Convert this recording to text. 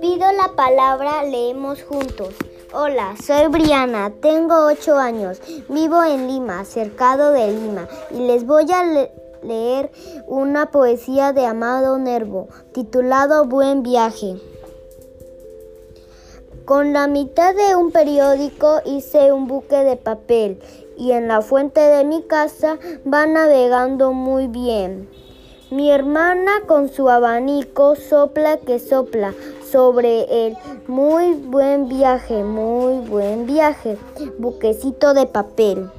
Pido la palabra, leemos juntos. Hola, soy Briana, tengo 8 años, vivo en Lima, cercado de Lima, y les voy a leer una poesía de Amado Nervo, titulado Buen viaje. Con la mitad de un periódico hice un buque de papel y en la fuente de mi casa va navegando muy bien. Mi hermana con su abanico sopla que sopla sobre el muy buen viaje, muy buen viaje, buquecito de papel.